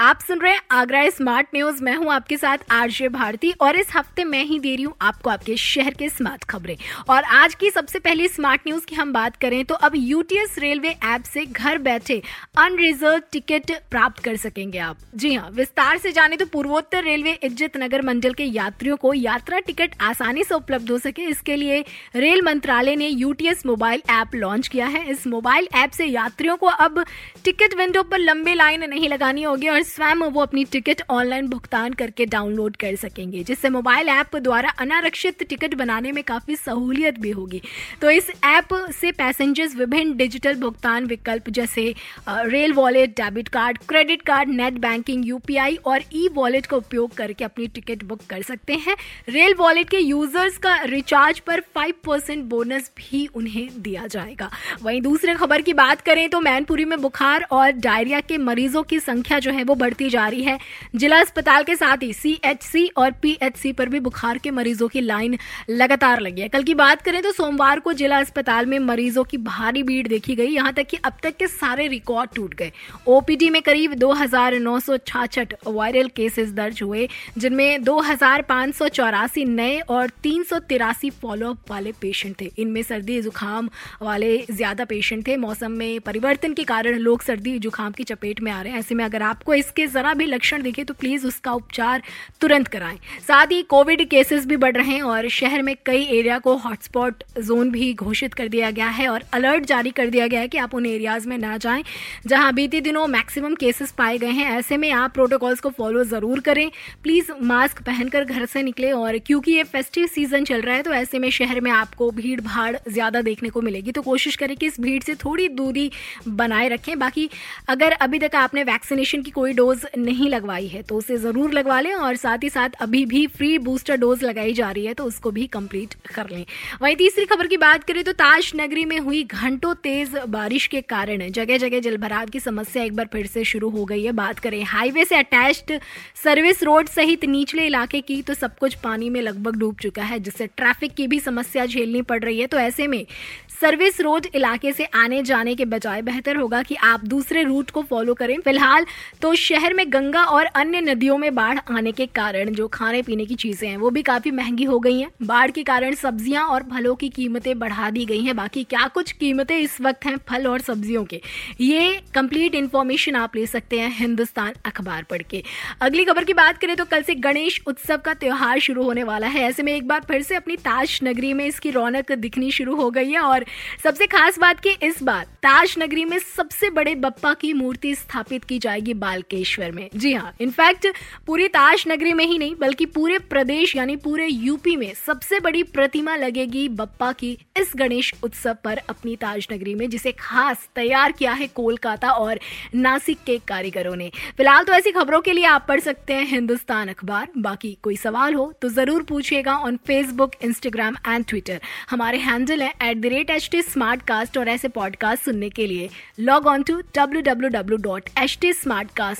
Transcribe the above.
आप सुन रहे हैं आगरा स्मार्ट न्यूज़ मैं हूँ आपके साथ आरजे भारती और इस हफ़्ते मैं ही दे रही हूँ आपको आपके शहर के स्मार्ट खबरें। और आज की सबसे पहली स्मार्ट न्यूज़ की हम बात करें तो अब यूटीएस रेलवे ऐप से घर बैठे अनरिजर्व टिकट प्राप्त कर सकेंगे आप। जी हाँ विस्तार से जाने तो पूर्वोत्तर रेलवे इज़्ज़त नगर मंडल के यात्रियों को यात्रा टिकट आसानी से उपलब्ध हो सके। इसके लिए रेल मंत्रालय ने यूटीएस मोबाइल ऐप लॉन्च किया है। इस मोबाइल ऐप से यात्रियों को अब टिकट विंडो पर लंबी लाइन नहीं लगानी होगी और स्वयं वो अपनी टिकट ऑनलाइन भुगतान करके डाउनलोड कर सकेंगे, जिससे मोबाइल ऐप द्वारा अनारक्षित टिकट बनाने में काफ़ी सहूलियत भी होगी। तो इस ऐप से पैसेंजर्स विभिन्न डिजिटल भुगतान विकल्प जैसे rail wallet, debit card, credit card, net banking, UPI और ई वॉलेट का उपयोग करके अपनी टिकट बुक कर सकते हैं। रेल वॉलेट के यूज़र्स का रिचार्ज पर फाइव परसेंट बोनस भी उन्हें दिया जाएगा। वहीं दूसरे खबर की बात करें तो मैनपुरी में बुखार और डायरिया के मरीजों की संख्या जो है वो बढ़ती जा रही है। जिला अस्पताल के साथ ही सीएचसी और पीएचसी पर भी बुखार के मरीजों की लाइन लगातार लगी है। कल की बात करें तो सोमवार को जिला अस्पताल में मरीजों की भारी भीड़ देखी गई। यहाँ तक कि अब तक के सारे रिकॉर्ड टूट गए। ओपीडी में करीब दो वायरल केसेस दर्ज हुए, जिनमें दो नए और तीन फॉलोअप वाले पेशेंट थे। इनमें सर्दी, जुकाम वाले ज़्यादा पेशेंट थे। मौसम में परिवर्तन के कारण लोग सर्दी, जुकाम की चपेट में आ रहे हैं। ऐसे में अगर आपको इसके ज़रा भी लक्षण दिखे तो प्लीज़ उसका उपचार तुरंत कराएँ। साथ ही कोविड केसेस भी बढ़ रहे हैं और शहर में कई एरिया को हॉटस्पॉट जोन भी घोषित कर दिया गया है और अलर्ट जारी कर दिया गया है कि आप उन एरियाज़ में ना जाएँ जहाँ बीते दिनों मैक्सिमम केसेस पाए गए हैं। ऐसे में आप प्रोटोकॉल्स को फॉलो ज़रूर करें। प्लीज़ मास्क पहनकर घर से निकले और क्योंकि ये फेस्टिव सीज़न चल रहा है तो ऐसे में शहर में आपको भीड़ भाड़ ज़्यादा देखने को मिलेगी। तो कोशिश करें कि इस भीड़ से थोड़ी दूरी बनाए रखें। बाकी अगर अभी तक आपने वैक्सीनेशन की कोई डोज नहीं लगवाई है तो उसे ज़रूर लगवा लें और साथ ही साथ अभी भी फ्री बूस्टर डोज लगाई जा रही है तो उसको भी कंप्लीट कर लें। वहीं तीसरी खबर की बात करें तो ताश नगरी में हुई घंटों तेज बारिश के कारण जगह जगह जलभराव की समस्या एक बार फिर से शुरू हो गई है। बात करें हाईवे से अटैच्ड सर्विस रोड सहित निचले इलाके की तो सब कुछ पानी में लगभग डूब चुका है, जिससे ट्रैफ़िक की भी समस्या झेलनी पड़ रही है। तो ऐसे में सर्विस रोड इलाके से आने जाने के बजाय बेहतर होगा कि आप दूसरे रूट को फॉलो करें। फ़िलहाल तो शहर में गंगा और अन्य नदियों में बाढ़ आने के कारण जो खाने पीने की चीज़ें हैं, वो भी काफ़ी महँगी हो गई हैं। बाढ़ के कारण सब्ज़ियाँ और फलों की कीमतें बढ़ा दी गई हैं। बाकी क्या कुछ कीमतें इस वक्त हैं फल और सब्जियों के? ये कंप्लीट इन्फॉर्मेशन आप ले सकते हैं हिंदुस्तान अखबार पढ़ के। अगली खबर की बात करें तो कल से गणेश उत्सव का त्यौहार शुरू होने वाला है। ऐसे में एक बार फिर से अपनी ताज नगरी में इसकी रौनक दिखनी शुरू हो गई है और सबसे खास बात की इस बार ताज नगरी में सबसे बड़े बप्पा की मूर्ति स्थापित की जाएगी बालकेश्वर में। जी हाँ इनफैक्ट पूरी ताज नगरी में ही नहीं, बल्कि पूरे प्रदेश यानी पूरे यूपी में सबसे बड़ी प्रतिमा लगेगी बप्पा की इस गणेश उत्सव पर अपनी ताज नगरी में, जिसे खास तैयार किया है कोलकाता और नासिक के कारीगरों ने। फ़िलहाल तो ऐसी खबरों के लिए आप पढ़ सकते हैं हिंदुस्तान अखबार। बाकी कोई सवाल हो तो ज़रूर पूछिएगा on Facebook Instagram and Twitter हमारे हैंडल है at the rate H T smart cast और ऐसे पॉडकास्ट सुनने के लिए log on to W W W dot H T smart cast